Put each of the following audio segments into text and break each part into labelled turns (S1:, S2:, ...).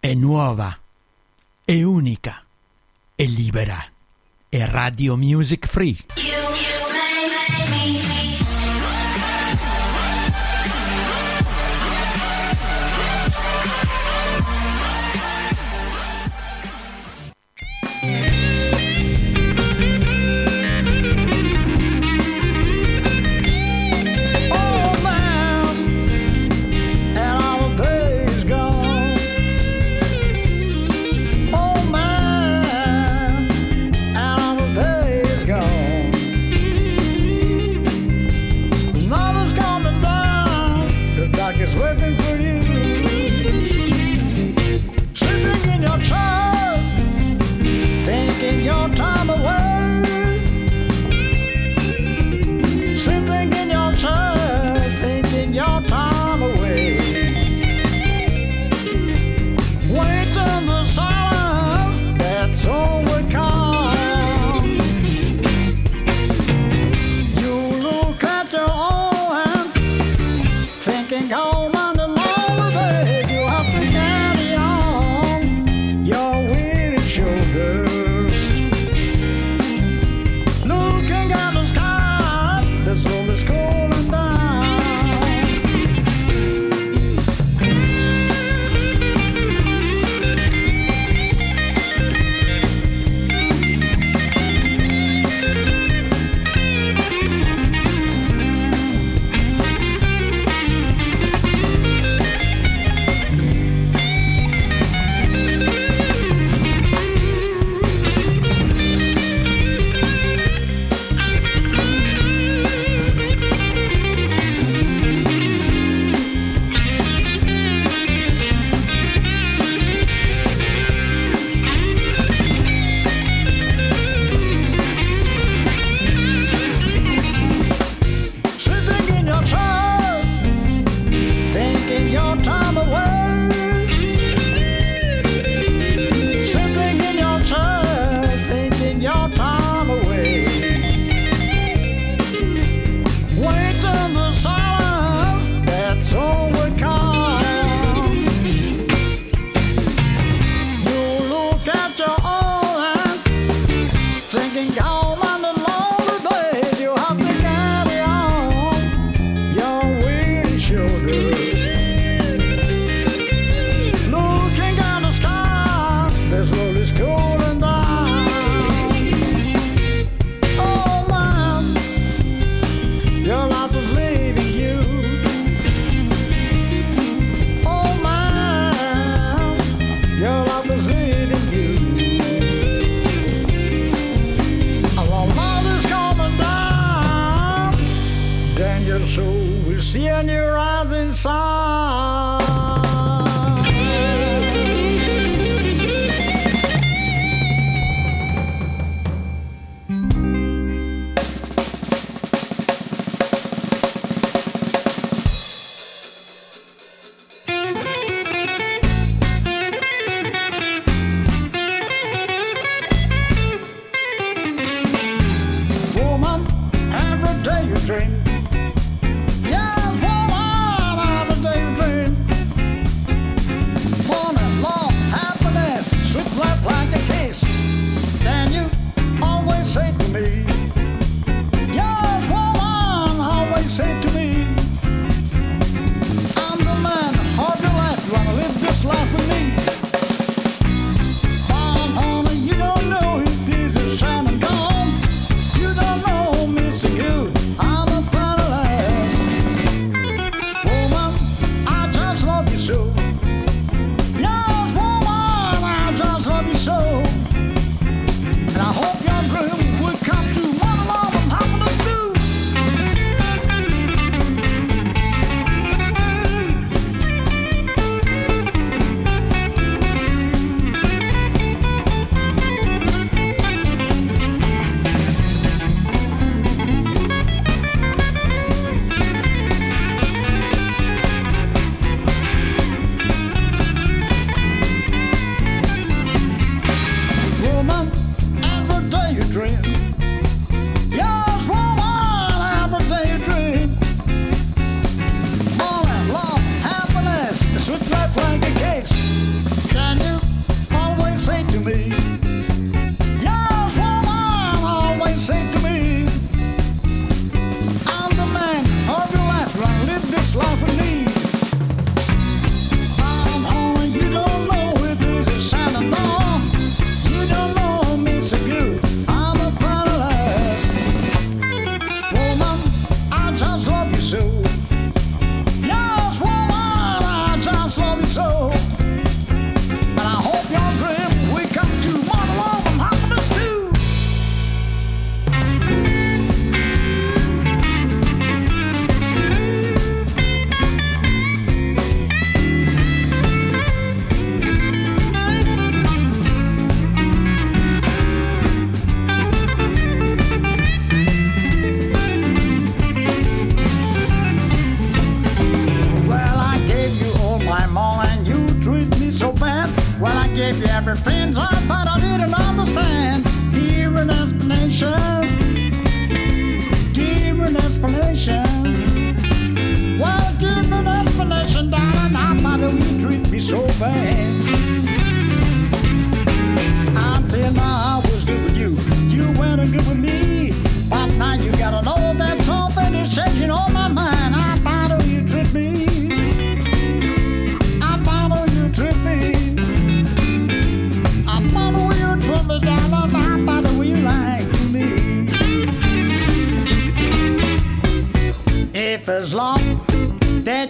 S1: è nuova, è unica, è libera, è Radio Music Free.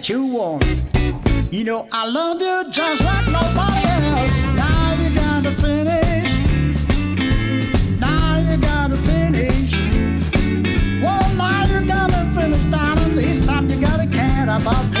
S1: that you want. You know, I love you just like nobody else. Now you gotta finish. Now you gotta finish. Well, now you gotta finish, darling. This time you gotta care about me.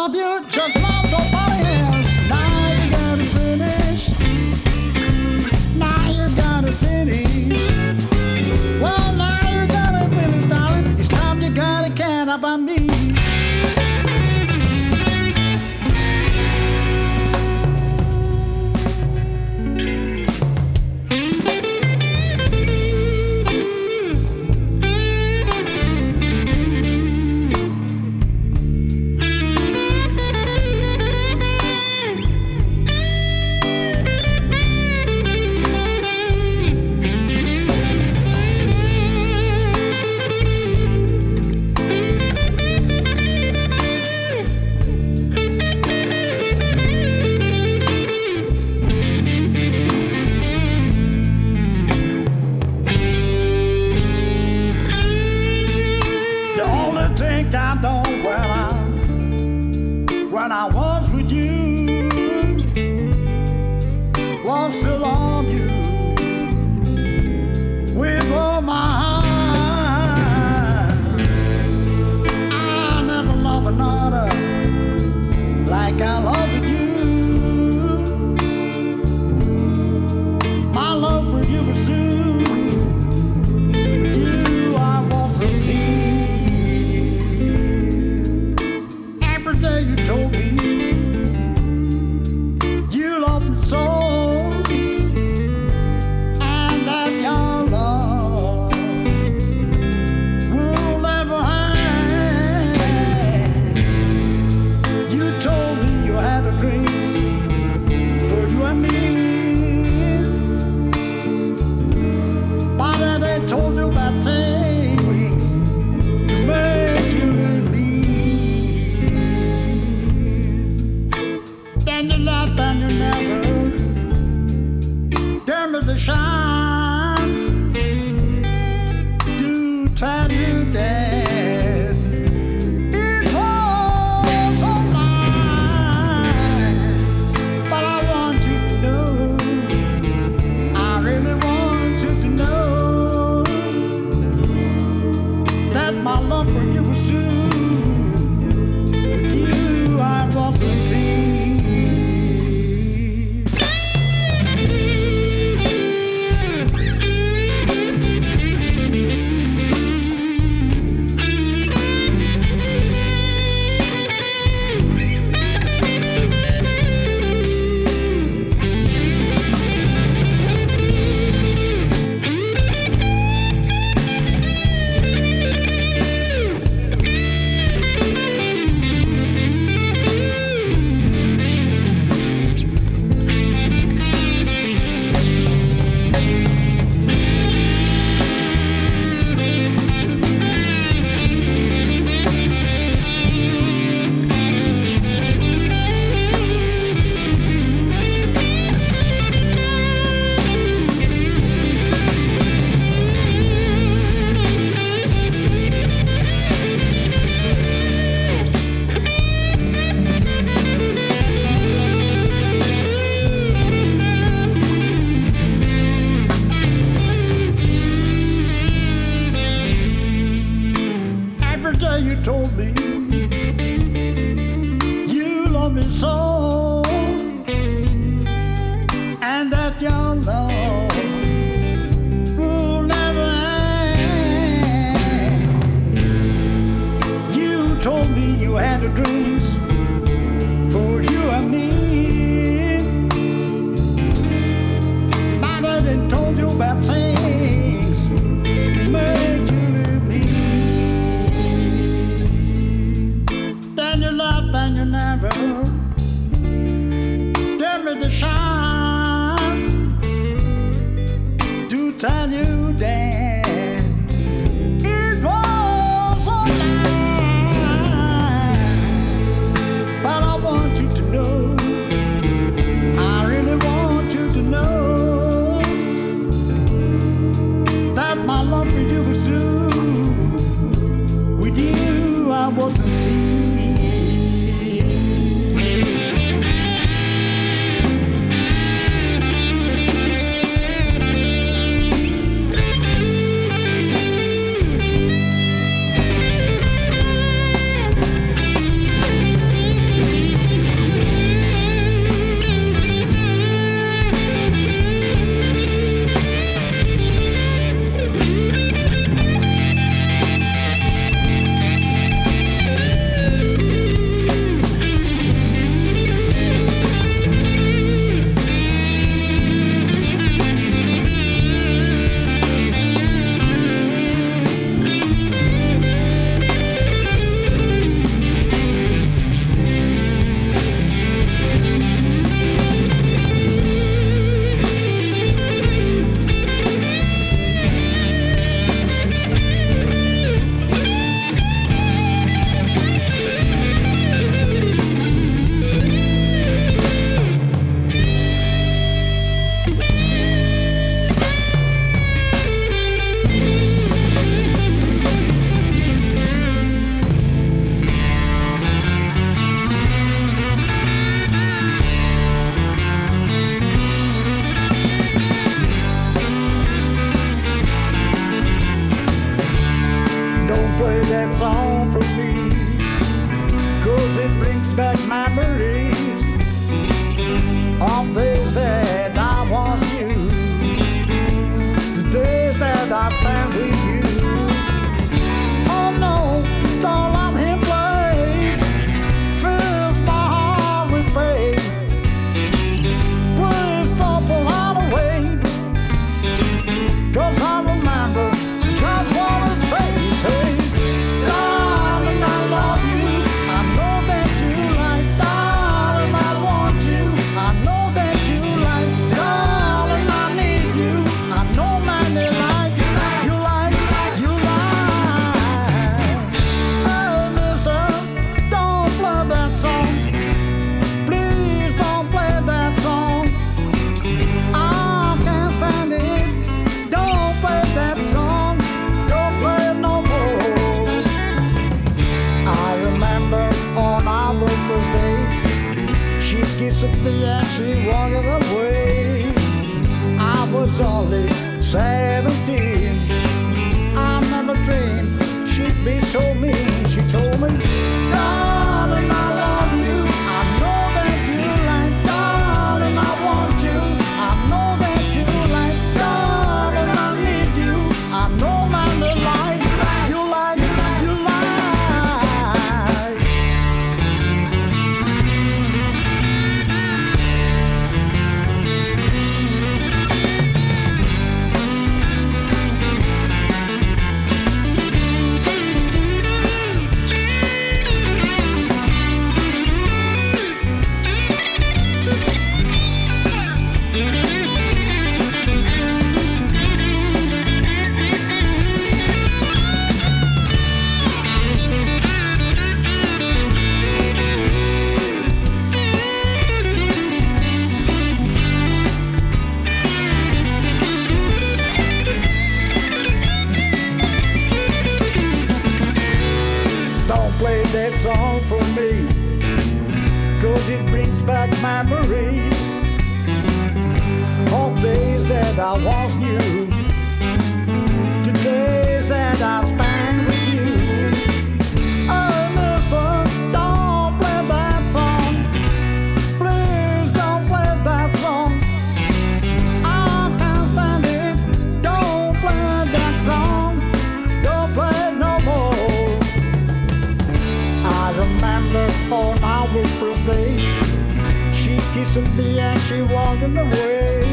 S1: kissing me and she walking away.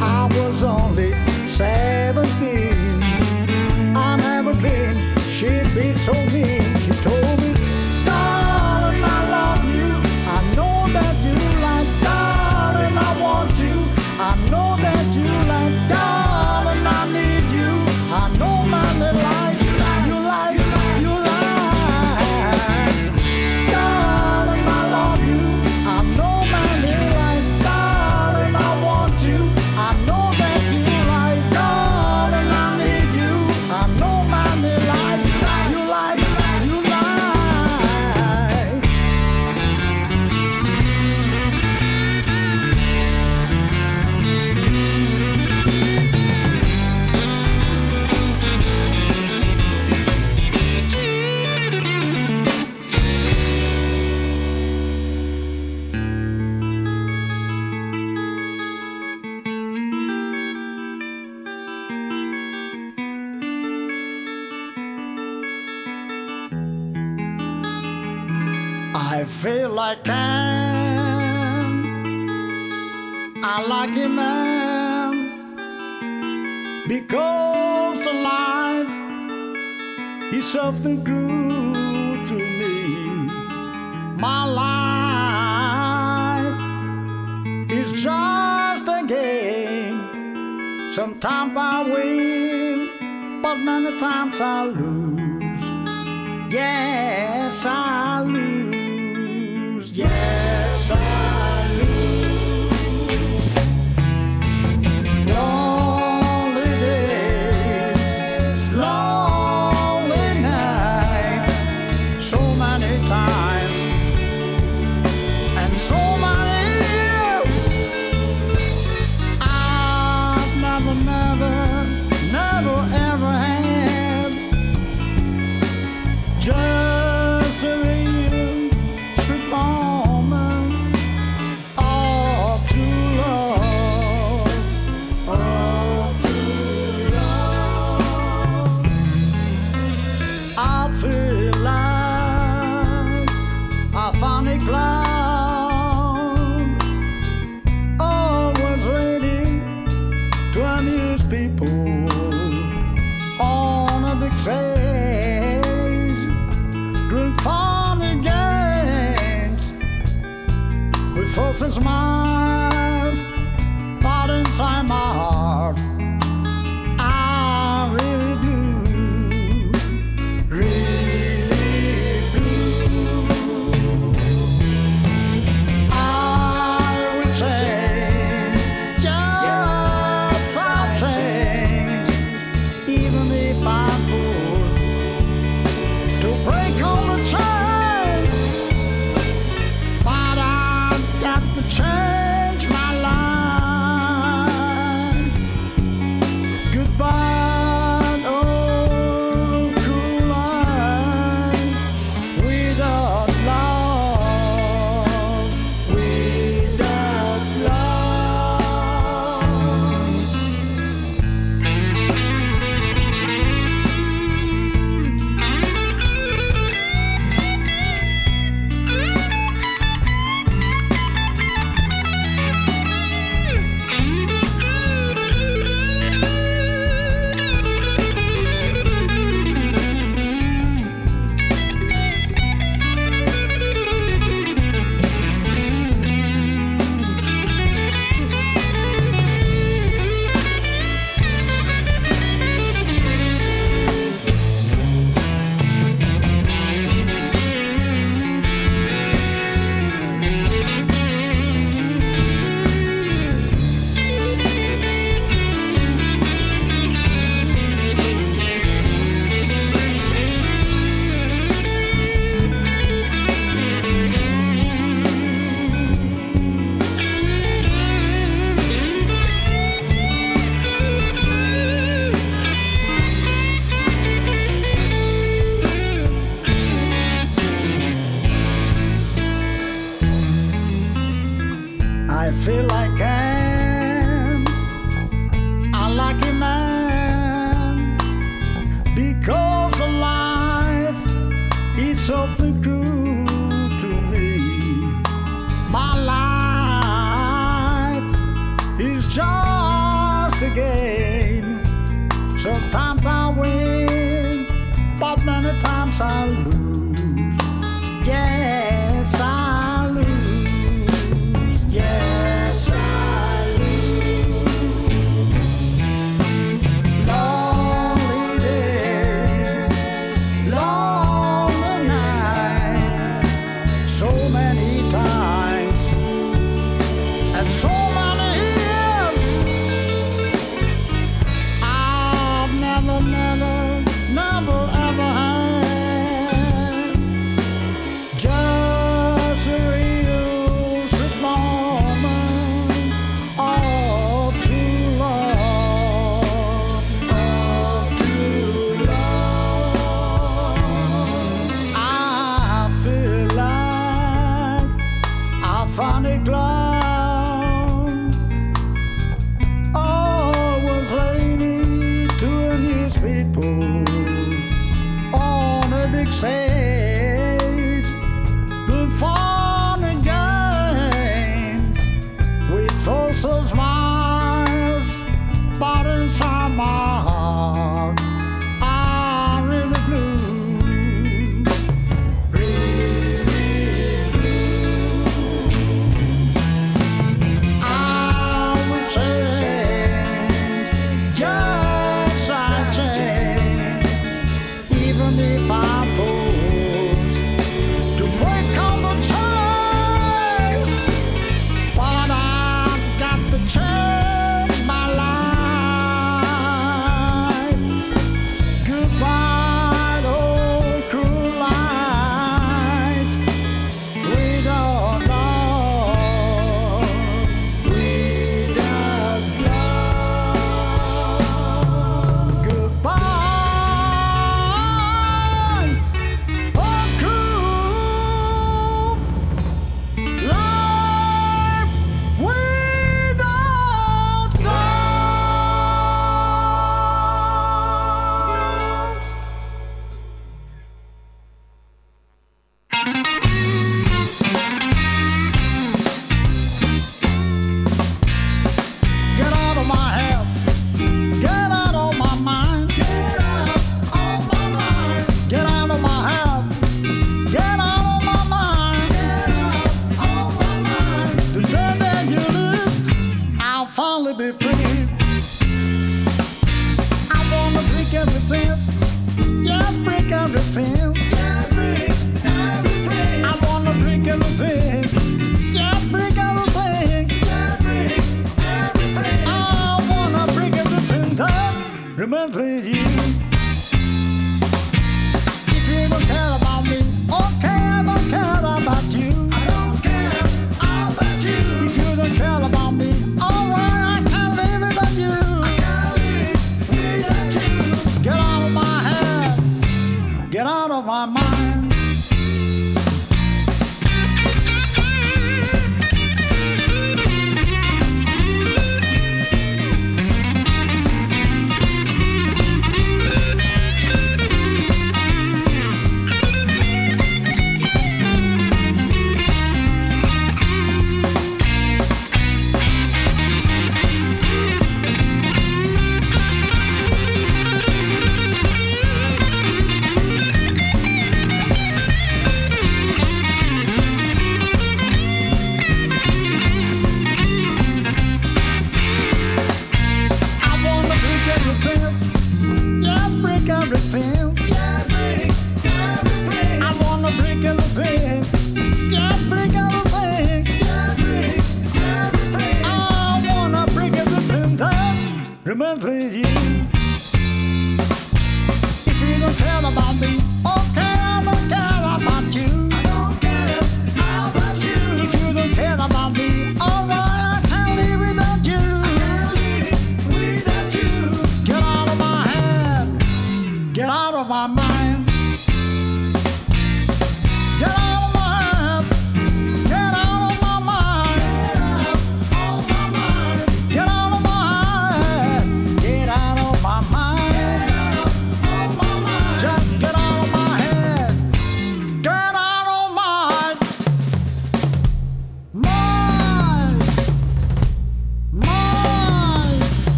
S1: I was only I feel like I'm a lucky man because the life is something good to me. My life is just a game. Sometimes I win, but many times I lose. Yes, I lose.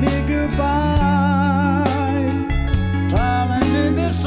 S1: Me goodbye, telling me this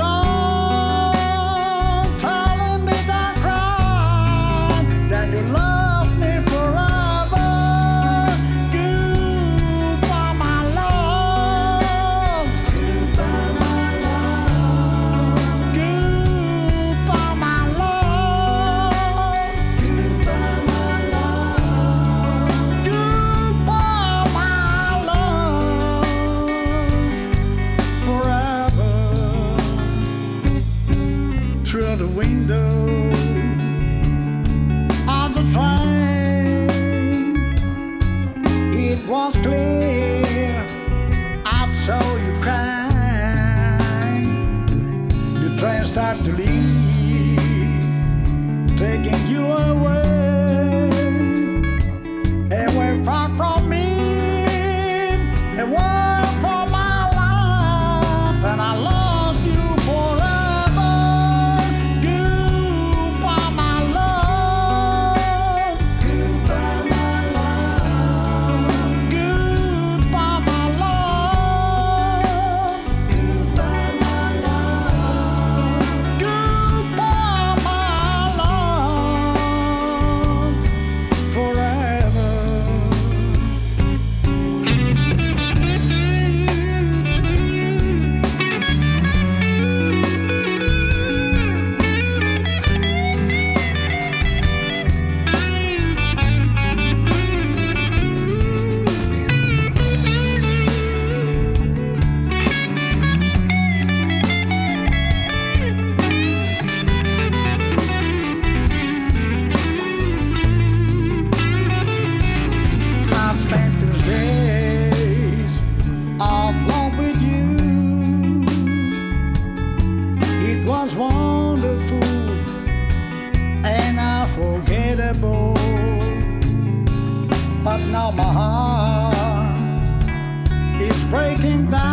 S1: now my heart is breaking
S2: down.